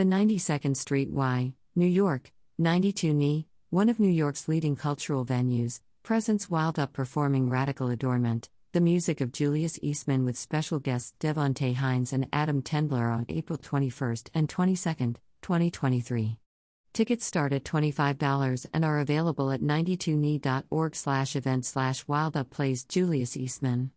The 92nd Street Y, New York, 92 NY, one of New York's leading cultural venues, presents Wild Up performing Radical Adornment, the music of Julius Eastman with special guests Devonté Hynes and Adam Tendler on April 21st and 22nd, 2023. Tickets start at $25 and are available at 92ny.org slash event slash wildup plays Julius Eastman.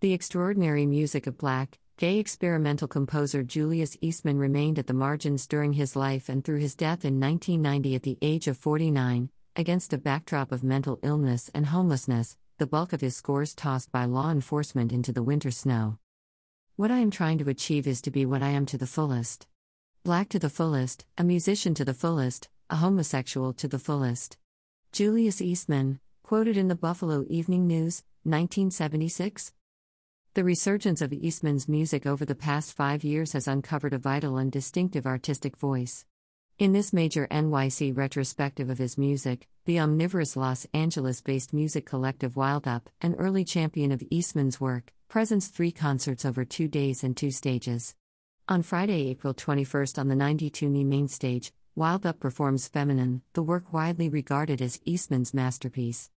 The extraordinary music of black, gay experimental composer Julius Eastman remained at the margins during his life and through his death in 1990 at the age of 49, against a backdrop of mental illness and homelessness, the bulk of his scores tossed by law enforcement into the winter snow. What I am trying to achieve is to be what I am to the fullest. Black to the fullest, a musician to the fullest, a homosexual to the fullest. Julius Eastman, quoted in the Buffalo Evening News, 1976. The resurgence of Eastman's music over the past five years has uncovered a vital and distinctive artistic voice. In this major NYC retrospective of his music, the omnivorous Los Angeles based music collective Wild Up, an early champion of Eastman's work, presents three concerts over two days and two stages. On Friday, April 21st, on the 92 NY main stage, Wild Up performs Feminine, the work widely regarded as Eastman's masterpiece.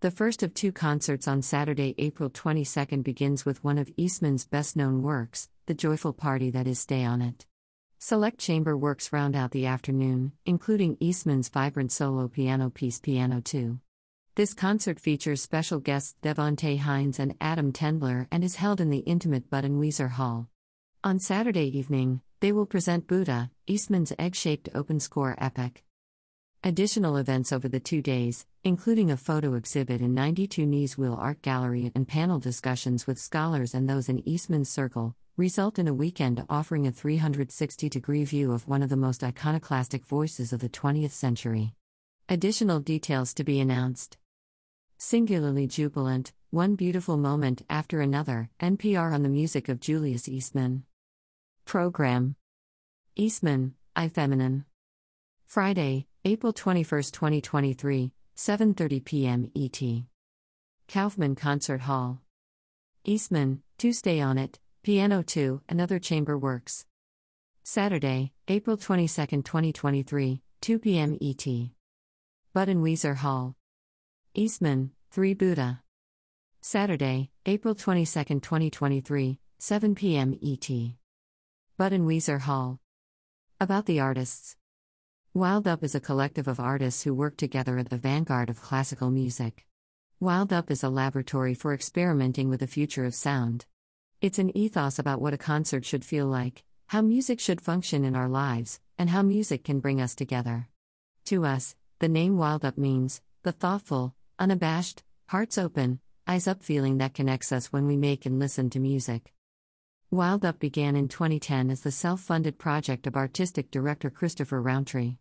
The first of two concerts on Saturday, April 22nd begins with one of Eastman's best known works, The Joyful Party That Is Stay on It. Select chamber works round out the afternoon, including Eastman's vibrant solo piano piece Piano 2. This concert features special guests Devonté Hynes and Adam Tendler and is held in the intimate Buttenwieser Hall. On Saturday evening, they will present Buddha, Eastman's egg shaped open score epic. Additional events over the two days, including a photo exhibit in 92 NY's Weill Art Gallery and panel discussions with scholars and those in Eastman's Circle, result in a weekend offering a 360 degree view of one of the most iconoclastic voices of the 20th century. Additional details to be announced. Singularly jubilant, one beautiful moment after another, NPR on the music of Julius Eastman. Program Eastman, I Feminine. Friday, April 21, 2023, 7:30 p.m. ET. Kaufmann Concert Hall. Eastman, Tuesday on it, Piano 2 and other chamber works. Saturday, April 22, 2023, 2 p.m. ET. Buttenwieser Hall. Eastman, 3 Buddha. Saturday, April 22, 2023, 7 p.m. ET. Buttenwieser Hall. About the artists. Wild Up is a collective of artists who work together at the vanguard of classical music. Wild Up is a laboratory for experimenting with the future of sound. It's an ethos about what a concert should feel like, how music should function in our lives, and how music can bring us together. To us, the name Wild Up means the thoughtful, unabashed, hearts open, eyes up feeling that connects us when we make and listen to music. Wild Up began in 2010 as the self funded project of artistic director Christopher Rountree.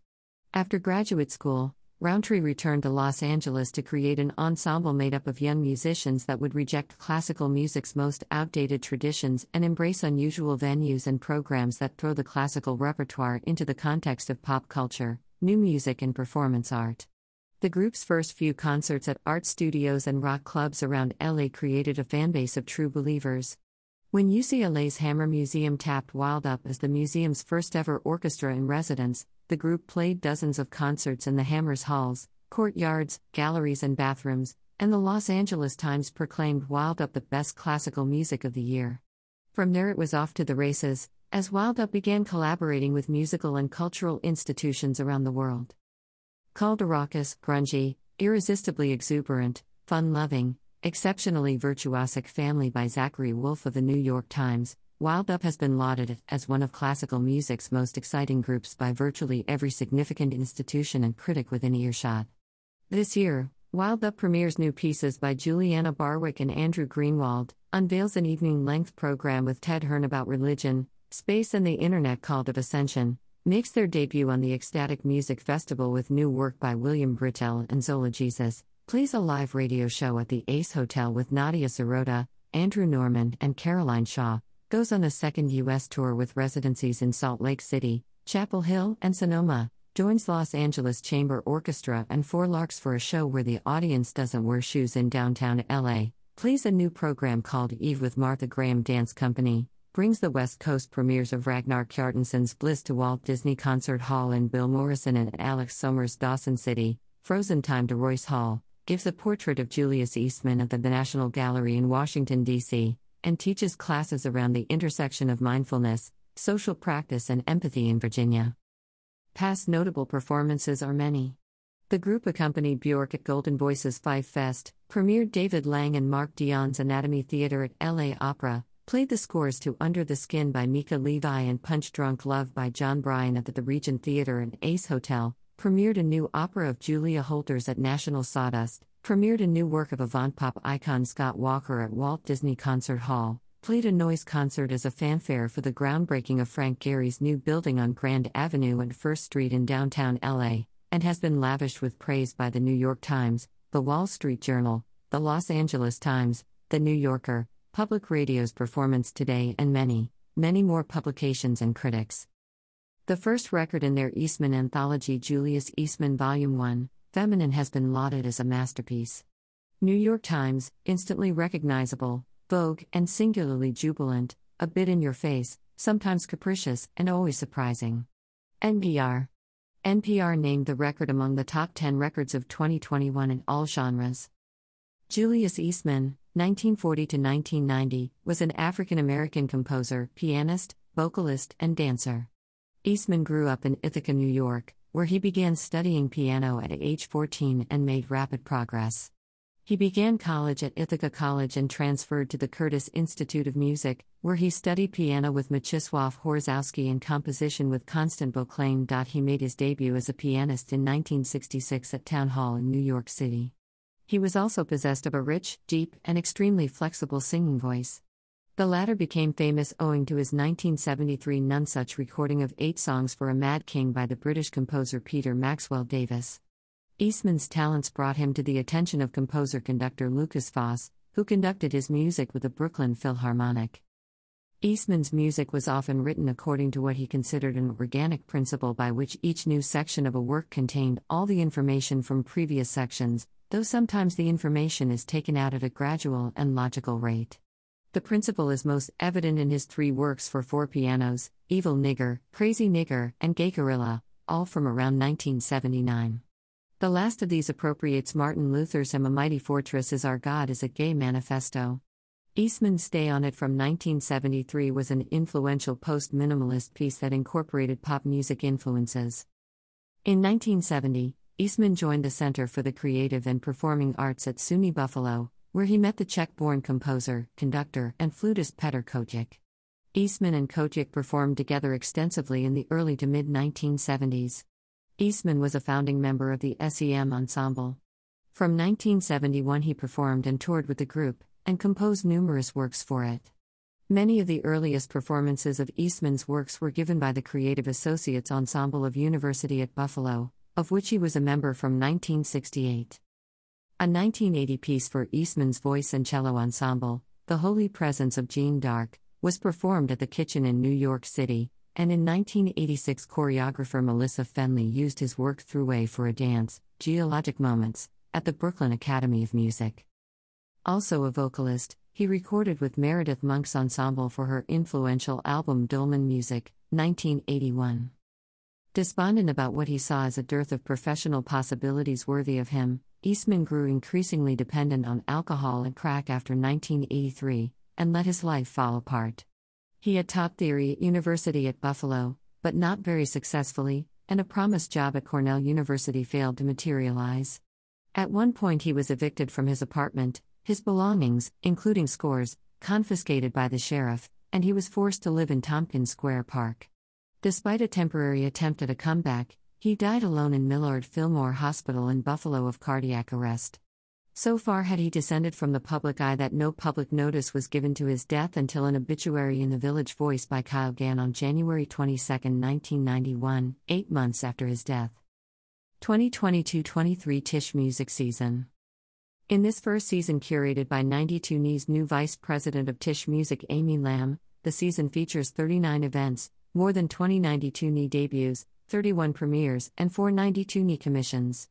After graduate school, Rountree returned to Los Angeles to create an ensemble made up of young musicians that would reject classical music's most outdated traditions and embrace unusual venues and programs that throw the classical repertoire into the context of pop culture, new music, and performance art. The group's first few concerts at art studios and rock clubs around LA created a fanbase of true believers. When UCLA's Hammer Museum tapped Wild Up as the museum's first ever orchestra in residence, the group played dozens of concerts in the Hammer's halls, courtyards, galleries, and bathrooms, and the Los Angeles Times proclaimed Wild Up the best classical music of the year. From there, it was off to the races, as Wild Up began collaborating with musical and cultural institutions around the world. Called a raucous, grungy, irresistibly exuberant, fun loving, exceptionally virtuosic family by Zachary Woolfe of the New York Times, Wild Up has been lauded as one of classical music's most exciting groups by virtually every significant institution and critic within earshot. This year, Wild Up premieres new pieces by Juliana Barwick and Andrew Greenwald, unveils an evening length program with Ted Hearne about religion, space, and the internet called of Ascension, makes their debut on the Ecstatic Music Festival with new work by William Brittelle and Zola Jesus, plays a live radio show at the Ace Hotel with Nadia Sirota, Andrew Norman, and Caroline Shaw, goes on a second U.S. tour with residencies in Salt Lake City, Chapel Hill, and Sonoma, joins Los Angeles Chamber Orchestra and Four Larks for a show where the audience doesn't wear shoes in downtown LA, plays a new program called Eve with Martha Graham Dance Company, brings the West Coast premieres of Ragnar Kjartansson's Bliss to Walt Disney Concert Hall and Bill Morrison and Alex Somers Dawson City, Frozen Time to Royce Hall, gives a portrait of Julius Eastman at the National Gallery in Washington, D.C., and teaches classes around the intersection of mindfulness, social practice, and empathy in Virginia. Past notable performances are many. The group accompanied Bjork at Goldenvoice's Five Fest, premiered David Lang and Mark Dion's Anatomy Theater at LA Opera, played the scores to Under the Skin by Mica Levi and Punch Drunk Love by Jon Brion at the Regent Theater and Ace Hotel, premiered a new opera of Julia Holter's at National Sawdust, premiered a new work of avant pop icon Scott Walker at Walt Disney Concert Hall, played a noise concert as a fanfare for the groundbreaking of Frank Gehry's new building on Grand Avenue and First Street in downtown LA and has been lavished with praise by the New York Times, the Wall Street Journal, the Los Angeles Times, the New Yorker, Public Radio's Performance Today, and many, many more publications and critics. The first record in their Eastman anthology, Julius Eastman Volume 1, Feminine, has been lauded as a masterpiece. New York Times, instantly recognizable, Vogue, and singularly jubilant, a bit in your face, sometimes capricious, and always surprising. NPR NPR named the record among the top 10 records of 2021 in all genres. Julius Eastman, 1940 to 1990, was an African American composer, pianist, vocalist, and dancer. Eastman grew up in Ithaca, New York, where he began studying piano at age 14 and made rapid progress. He began college at Ithaca College and transferred to the Curtis Institute of Music, where he studied piano with Mieczysław Horszowski and composition with Constant Vauclain. He made his debut as a pianist in 1966 at Town Hall in New York City. He was also possessed of a rich, deep, and extremely flexible singing voice. The latter became famous owing to his 1973 Nonesuch recording of eight songs for a Mad King by the British composer Peter Maxwell Davies. Eastman's talents brought him to the attention of composer conductor Lukas Foss, who conducted his music with the Brooklyn Philharmonic. Eastman's music was often written according to what he considered an organic principle by which each new section of a work contained all the information from previous sections, though sometimes the information is taken out at a gradual and logical rate. The principle is most evident in his three works for four pianos Evil Nigger, Crazy Nigger, and Gay Gorilla, all from around 1979. The last of these appropriates Martin Luther's Am a Mighty Fortress is Our God is a Gay Manifesto. Eastman's Stay on It from 1973 was an influential post minimalist piece that incorporated pop music influences. In 1970, Eastman joined the Center for the Creative and Performing Arts at SUNY Buffalo, where he met the Czech born composer, conductor, and flutist Petr Kotik. Eastman and Kotik performed together extensively in the early to mid 1970s. Eastman was a founding member of the SEM Ensemble. From 1971, he performed and toured with the group, and composed numerous works for it. Many of the earliest performances of Eastman's works were given by the Creative Associates Ensemble of University at Buffalo, of which he was a member from 1968. A 1980 piece for Eastman's voice and cello ensemble, The Holy Presence of Jeanne d'Arc, was performed at the Kitchen in New York City, and in 1986 choreographer Molissa Fenley used his work Thruway for a dance, Geologic Moments, at the Brooklyn Academy of Music. Also a vocalist, he recorded with Meredith Monk's ensemble for her influential album Dolmen Music, 1981. Despondent about what he saw as a dearth of professional possibilities worthy of him, Eastman grew increasingly dependent on alcohol and crack after 1983, and let his life fall apart. He had taught theory at University at Buffalo, but not very successfully, and a promised job at Cornell University failed to materialize. At one point, he was evicted from his apartment, his belongings, including scores, confiscated by the sheriff, and he was forced to live in Tompkins Square Park. Despite a temporary attempt at a comeback, he died alone in Millard Fillmore Hospital in Buffalo of cardiac arrest. So far had he descended from the public eye that no public notice was given to his death until an obituary in the Village Voice by Kyle Gann on January 22, 1991, eight months after his death. 2022 23 Tisch Music Season. In this first season, curated by 92NY's new Vice President of Tisch Music, Amy Lamb, the season features 39 events, more than 20 92 NY debuts, 31 premieres, and 4 92 NY commissions.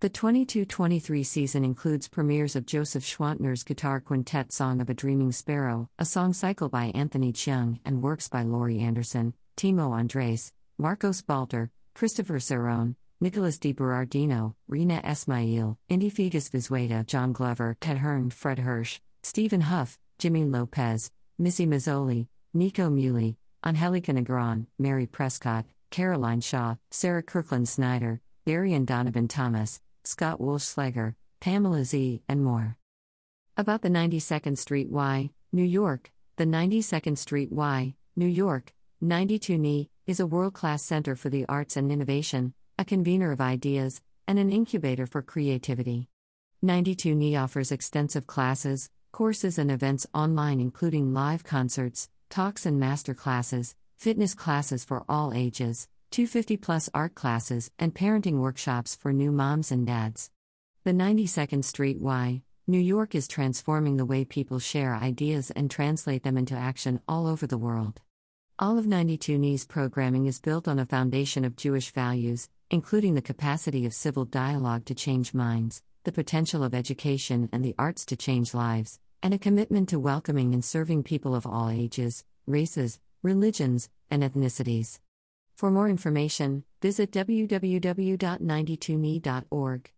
The 22 23 season includes premieres of Joseph Schwantner's guitar quintet Song of a Dreaming Sparrow, a song cycle by Anthony Cheung, and works by Laurie Anderson, Timo Andres, Marcos Balter, Christopher Cerrone, Nicholas DiBerardino, Reena Esmail, Inti Figgis Vizueta, John Glover, Ted Hearne, Fred Hersch, Stephen Huff, Jimmy Lopez, Missy Mazzoli, Nico Muhly, Angelica Negron, Mary Prescott, Caroline Shaw, Sarah Kirkland Snider, Darian Donovan Thomas, Scott Wollschleger, Pamela Z., and more. About the 92nd Street Y, New York, the 92nd Street Y, New York, 92 NY, is a world class center for the arts and innovation, a convener of ideas, and an incubator for creativity. 92 NY offers extensive classes, courses, and events online, including live concerts, talks, and master classes, fitness classes for all ages, 250 plus art classes, and parenting workshops for new moms and dads. The 92nd Street Y, New York is transforming the way people share ideas and translate them into action all over the world. All of 92 NY's programming is built on a foundation of Jewish values, including the capacity of civil dialogue to change minds, the potential of education and the arts to change lives, and a commitment to welcoming and serving people of all ages, races, religions, and ethnicities. For more information, visit www.92ny.org.